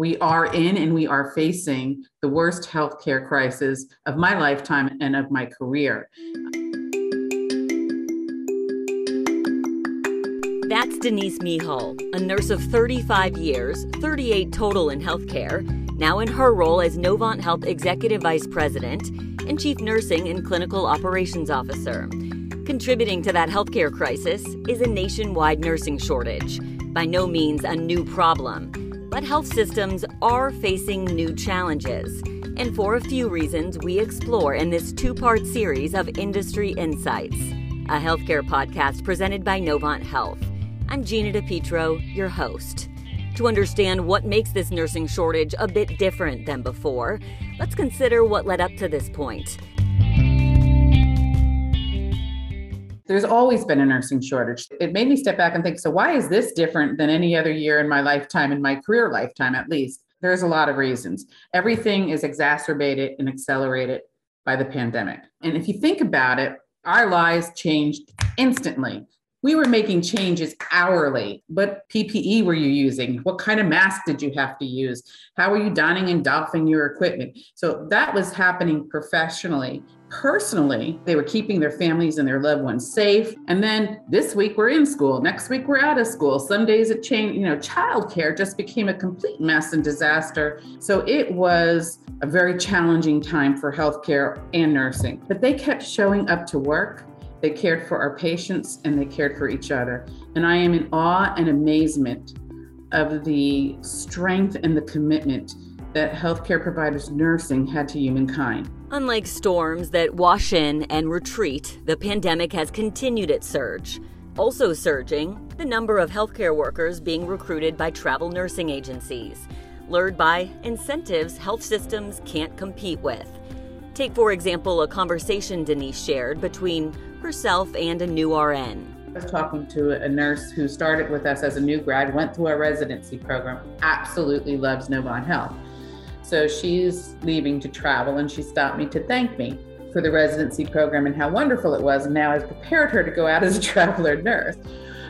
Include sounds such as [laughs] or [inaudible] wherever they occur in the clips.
We are in and we are facing the worst healthcare crisis of my lifetime and of my career. That's Denise Mihal, a nurse of 35 years, 38 total in healthcare, now in her role as Novant Health Executive Vice President and Chief Nursing and Clinical Operations Officer. Contributing to that healthcare crisis is a nationwide nursing shortage, by no means a new problem but health systems are facing new challenges. And for a few reasons, we explore in this two part series of Industry Insights, a healthcare podcast presented by Novant Health. I'm Gina DePietro, your host. To understand what makes this nursing shortage a bit different than before, let's consider what led up to this point. There's always been a nursing shortage. It made me step back and think so, why is this different than any other year in my lifetime, in my career lifetime at least? There's a lot of reasons. Everything is exacerbated and accelerated by the pandemic. And if you think about it, our lives changed instantly. We were making changes hourly. What PPE were you using? What kind of mask did you have to use? How were you donning and doffing your equipment? So that was happening professionally personally, they were keeping their families and their loved ones safe. And then this week we're in school, next week we're out of school. Some days it changed, you know, childcare just became a complete mess and disaster. So it was a very challenging time for healthcare and nursing. But they kept showing up to work. They cared for our patients and they cared for each other. And I am in awe and amazement of the strength and the commitment that healthcare providers nursing had to humankind. Unlike storms that wash in and retreat, the pandemic has continued its surge. Also surging, the number of healthcare workers being recruited by travel nursing agencies, lured by incentives health systems can't compete with. Take, for example, a conversation Denise shared between herself and a new RN. I was talking to a nurse who started with us as a new grad, went through our residency program, absolutely loves Novant Health. So she's leaving to travel and she stopped me to thank me for the residency program and how wonderful it was. And now I've prepared her to go out as a [laughs] traveler nurse.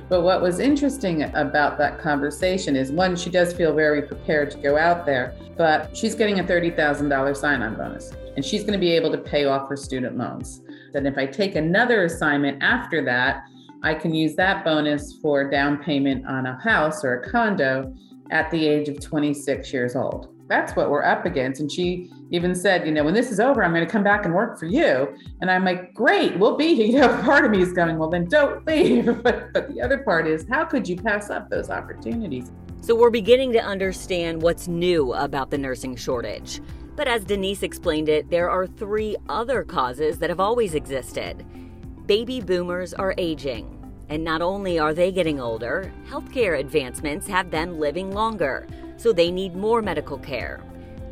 But what was interesting about that conversation is one, she does feel very prepared to go out there, but she's getting a $30,000 sign on bonus and she's going to be able to pay off her student loans. And if I take another assignment after that, I can use that bonus for down payment on a house or a condo at the age of 26 years old that's what we're up against. And she even said, you know, when this is over, I'm going to come back and work for you. And I'm like, great, we'll be here. [laughs] You know, part of me is going, well, then don't [laughs] leave. [laughs] But, but the other part is, how could you pass up those opportunities? So we're beginning to understand what's new about the nursing shortage. But as Denise explained it, there are three other causes that have always existed. Baby boomers are aging. And not only are they getting older, healthcare advancements have them living longer so they need more medical care.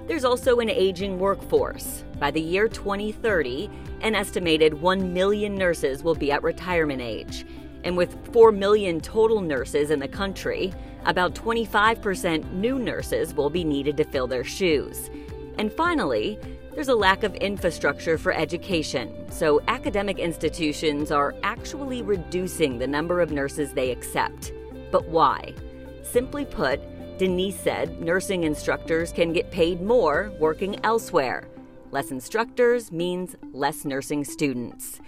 There's also an aging workforce. By the year 2030, an estimated 1 million nurses will be at retirement age. And with 4 million total nurses in the country, about 25% new nurses will be needed to fill their shoes. And finally, there's a lack of infrastructure for education, so academic institutions are actually reducing the number of nurses they accept. But why? Simply put, Denise said nursing instructors can get paid more working elsewhere. Less instructors means less nursing students.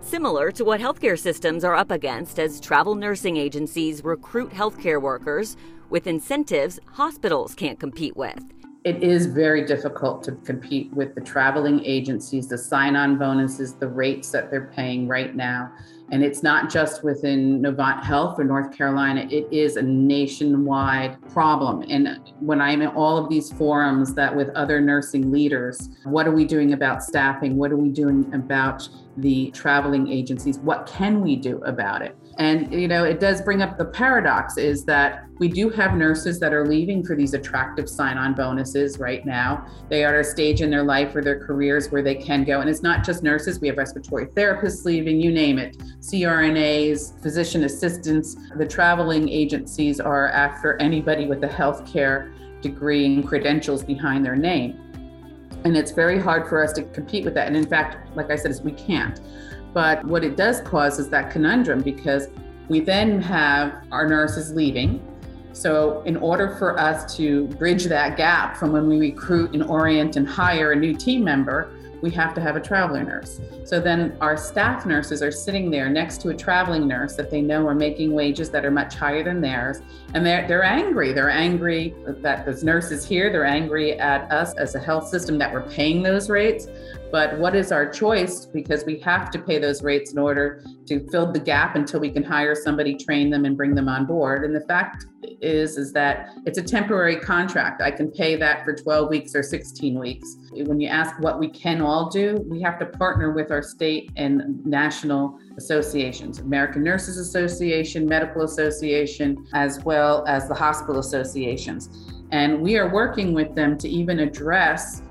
Similar to what healthcare systems are up against as travel nursing agencies recruit healthcare workers with incentives hospitals can't compete with. It is very difficult to compete with the traveling agencies, the sign on bonuses, the rates that they're paying right now. And it's not just within Novant Health or North Carolina, it is a nationwide problem. And when I'm in all of these forums that with other nursing leaders, what are we doing about staffing? What are we doing about the traveling agencies? What can we do about it? And you know, it does bring up the paradox is that we do have nurses that are leaving for these attractive sign-on bonuses right now. They are at a stage in their life or their careers where they can go. And it's not just nurses, we have respiratory therapists leaving, you name it, CRNAs, physician assistants. The traveling agencies are after anybody with a healthcare degree and credentials behind their name. And it's very hard for us to compete with that. And in fact, like I said, we can't. But what it does cause is that conundrum because we then have our nurses leaving So, in order for us to bridge that gap from when we recruit and orient and hire a new team member, we have to have a traveler nurse. So then our staff nurses are sitting there next to a traveling nurse that they know are making wages that are much higher than theirs. And they're, they're angry. They're angry that those nurses here, they're angry at us as a health system that we're paying those rates. But what is our choice? Because we have to pay those rates in order to fill the gap until we can hire somebody, train them, and bring them on board. And the fact is, is that it's a temporary contract. I can pay that for 12 weeks or 16 weeks. When you ask what we can all do, we have to partner with our state and national associations, American Nurses Association, Medical Association, as well as the hospital associations. And we are working with them to even address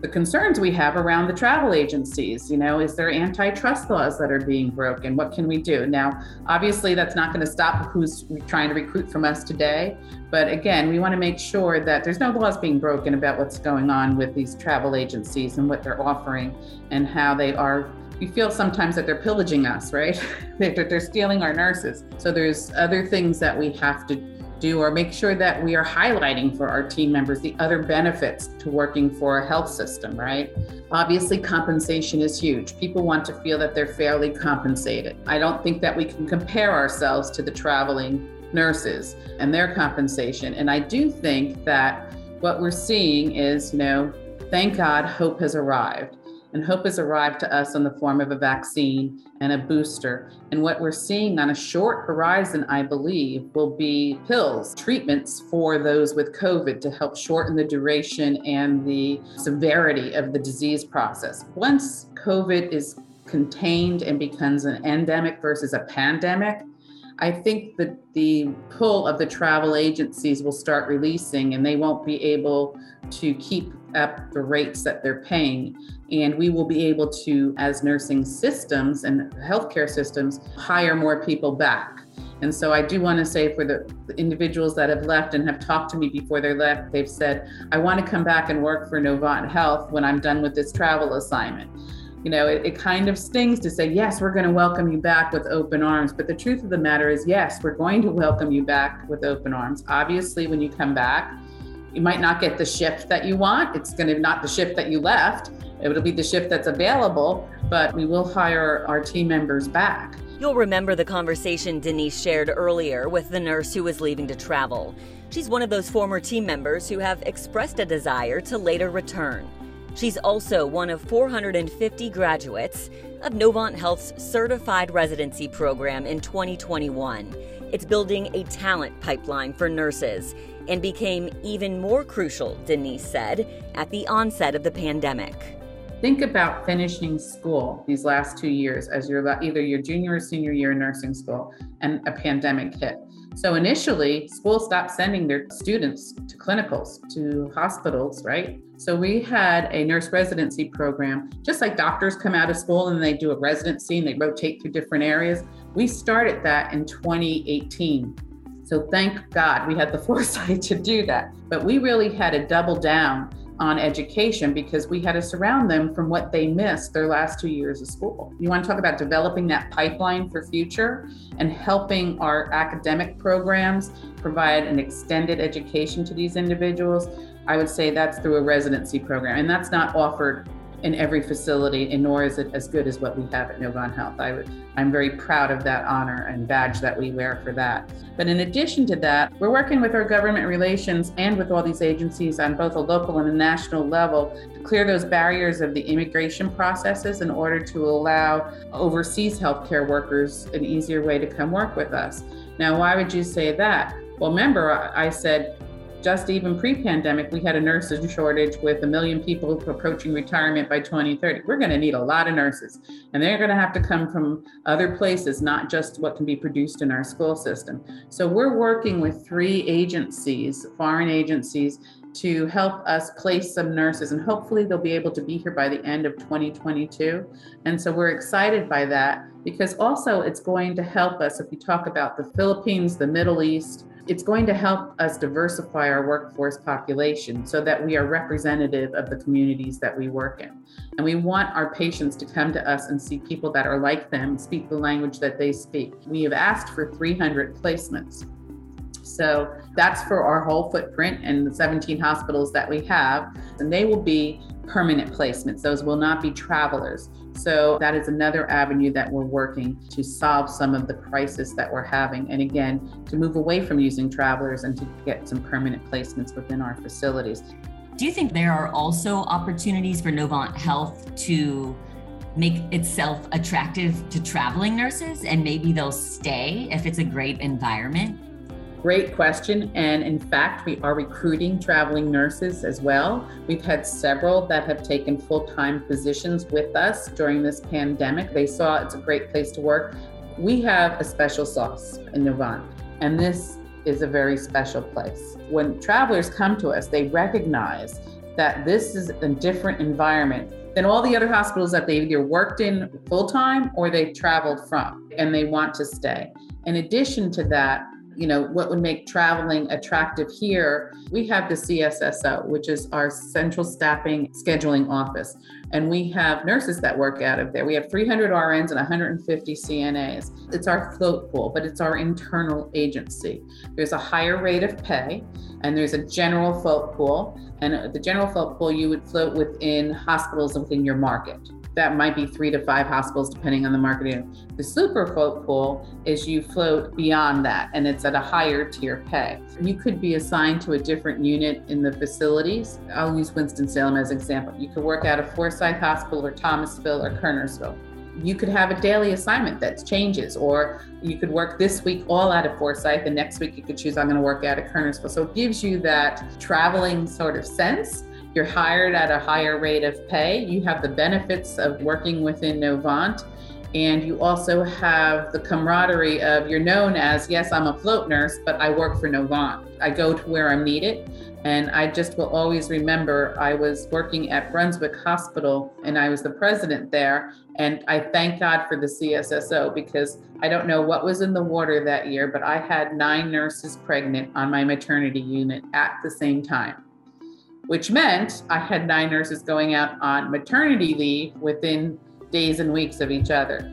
the concerns we have around the travel agencies. You know, is there antitrust laws that are being broken? What can we do? Now, obviously, that's not going to stop who's trying to recruit from us today. But again, we want to make sure that there's no laws being broken about what's going on with these travel agencies and what they're offering and how they are. We feel sometimes that they're pillaging us, right? [laughs] they're stealing our nurses. So there's other things that we have to do or make sure that we are highlighting for our team members the other benefits to working for a health system, right? Obviously, compensation is huge. People want to feel that they're fairly compensated. I don't think that we can compare ourselves to the traveling nurses and their compensation. And I do think that what we're seeing is, you know, thank God hope has arrived and hope has arrived to us in the form of a vaccine and a booster. And what we're seeing on a short horizon, I believe, will be pills, treatments for those with COVID to help shorten the duration and the severity of the disease process. Once COVID is contained and becomes an endemic versus a pandemic, I think that the pull of the travel agencies will start releasing and they won't be able to keep up the rates that they're paying. And we will be able to, as nursing systems and healthcare systems, hire more people back. And so I do want to say for the individuals that have left and have talked to me before they left, they've said, I want to come back and work for Novant Health when I'm done with this travel assignment. You know, it, it kind of stings to say, yes, we're going to welcome you back with open arms. But the truth of the matter is, yes, we're going to welcome you back with open arms. Obviously, when you come back, you might not get the shift that you want. It's going to be not the shift that you left. It'll be the shift that's available, but we will hire our team members back. You'll remember the conversation Denise shared earlier with the nurse who was leaving to travel. She's one of those former team members who have expressed a desire to later return. She's also one of 450 graduates of Novant Health's certified residency program in 2021. It's building a talent pipeline for nurses and became even more crucial, Denise said, at the onset of the pandemic. Think about finishing school these last two years as your either your junior or senior year in nursing school and a pandemic hit. So initially, schools stopped sending their students to clinicals, to hospitals, right? So we had a nurse residency program, just like doctors come out of school and they do a residency and they rotate through different areas. We started that in 2018 so thank God we had the [laughs] foresight to do that. But we really had to double down on education because we had to surround them from what they missed their last two years of school. You want to talk about developing that pipeline for future and helping our academic programs provide an extended education to these individuals. I would say that's through a residency program, and that's not offered in every facility, and nor is it as good as what we have at Novant Health. I, I'm very proud of that honor and badge that we wear for that. But in addition to that, we're working with our government relations and with all these agencies on both a local and a national level to clear those barriers of the immigration processes in order to allow overseas healthcare workers an easier way to come work with us. Now, why would you say that? Well, remember, I said just even pre-pandemic, we had a nursing shortage with a million people approaching retirement by 2030. We're going to need a lot of nurses, and they're going to have to come from other places, not just what can be produced in our school system. So we're working with three agencies, foreign agencies, to help us place some nurses, and hopefully they'll be able to be here by the end of 2022. And so we're excited by that because also it's going to help us if we talk about the Philippines, the Middle East, it's going to help us diversify our workforce population so that we are representative of the communities that we work in. And we want our patients to come to us and see people that are like them, speak the language that they speak. We have asked for 300 placements. So that's for our whole footprint and the 17 hospitals that we have. And they will be permanent placements, those will not be travelers. So that is another avenue that we're working to solve some of the crisis that we're having. And again, to move away from using travelers and to get some permanent placements within our facilities. Do you think there are also opportunities for Novant Health to make itself attractive to traveling nurses and maybe they'll stay if it's a great environment? Great question. And in fact, we are recruiting traveling nurses as well. We've had several that have taken full time positions with us during this pandemic. They saw it's a great place to work. We have a special sauce in Novant, and this is a very special place. When travelers come to us, they recognize that this is a different environment than all the other hospitals that they've either worked in full time or they traveled from, and they want to stay. In addition to that, you know, what would make traveling attractive here, we have the CSSO, which is our central staffing scheduling office. And we have nurses that work out of there. We have 300 RNs and 150 CNAs. It's our float pool, but it's our internal agency. There's a higher rate of pay, and there's a general float pool. And the general float pool, you would float within hospitals within your market that might be three to five hospitals depending on the marketing. The super float pool is you float beyond that and it's at a higher tier pay. You could be assigned to a different unit in the facilities. I'll use Winston-Salem as an example. You could work out of Forsyth Hospital or Thomasville or Kernersville. You could have a daily assignment that changes, or you could work this week all out of Forsyth, and next week you could choose, I'm going to work out of Kernersville. So it gives you that traveling sort of sense you're hired at a higher rate of pay. You have the benefits of working within Novant. And you also have the camaraderie of you're known as, yes, I'm a float nurse, but I work for Novant. I go to where I'm needed. And I just will always remember I was working at Brunswick Hospital and I was the president there. And I thank God for the CSSO because I don't know what was in the water that year, but I had nine nurses pregnant on my maternity unit at the same time which meant I had nine nurses going out on maternity leave within days and weeks of each other.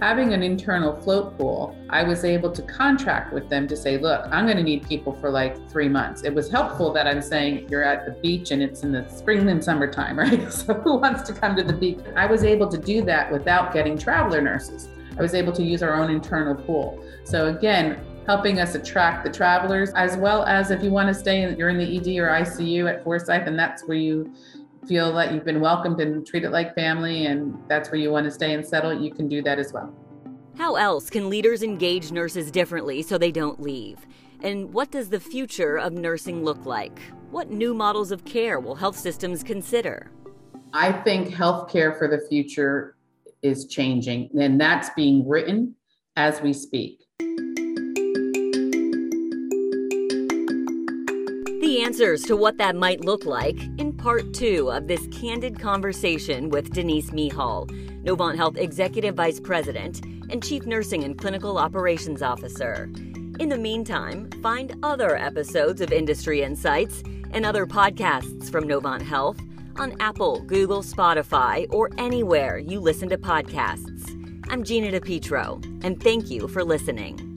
Having an internal float pool, I was able to contract with them to say, look, I'm going to need people for like three months. It was helpful that I'm saying you're at the beach and it's in the spring and summertime, [laughs] right? So who wants to come to the beach? I was able to do that without getting traveler nurses. I was able to use our own internal pool. So again, helping us attract the travelers, as well as if you want to stay, you're in the ED or ICU at Forsyth, and that's where you feel that you've been welcomed and treated like family, and that's where you want to stay and settle, you can do that as well. How else can leaders engage nurses differently so they don't leave? And what does the future of nursing look like? What new models of care will health systems consider? I think healthcare for the future is changing, and that's being written as we speak. Answers to what that might look like in part two of this candid conversation with Denise Mihal, Novant Health Executive Vice President and Chief Nursing and Clinical Operations Officer. In the meantime, find other episodes of Industry Insights and other podcasts from Novant Health on Apple, Google, Spotify, or anywhere you listen to podcasts. I'm Gina DePietro, and thank you for listening.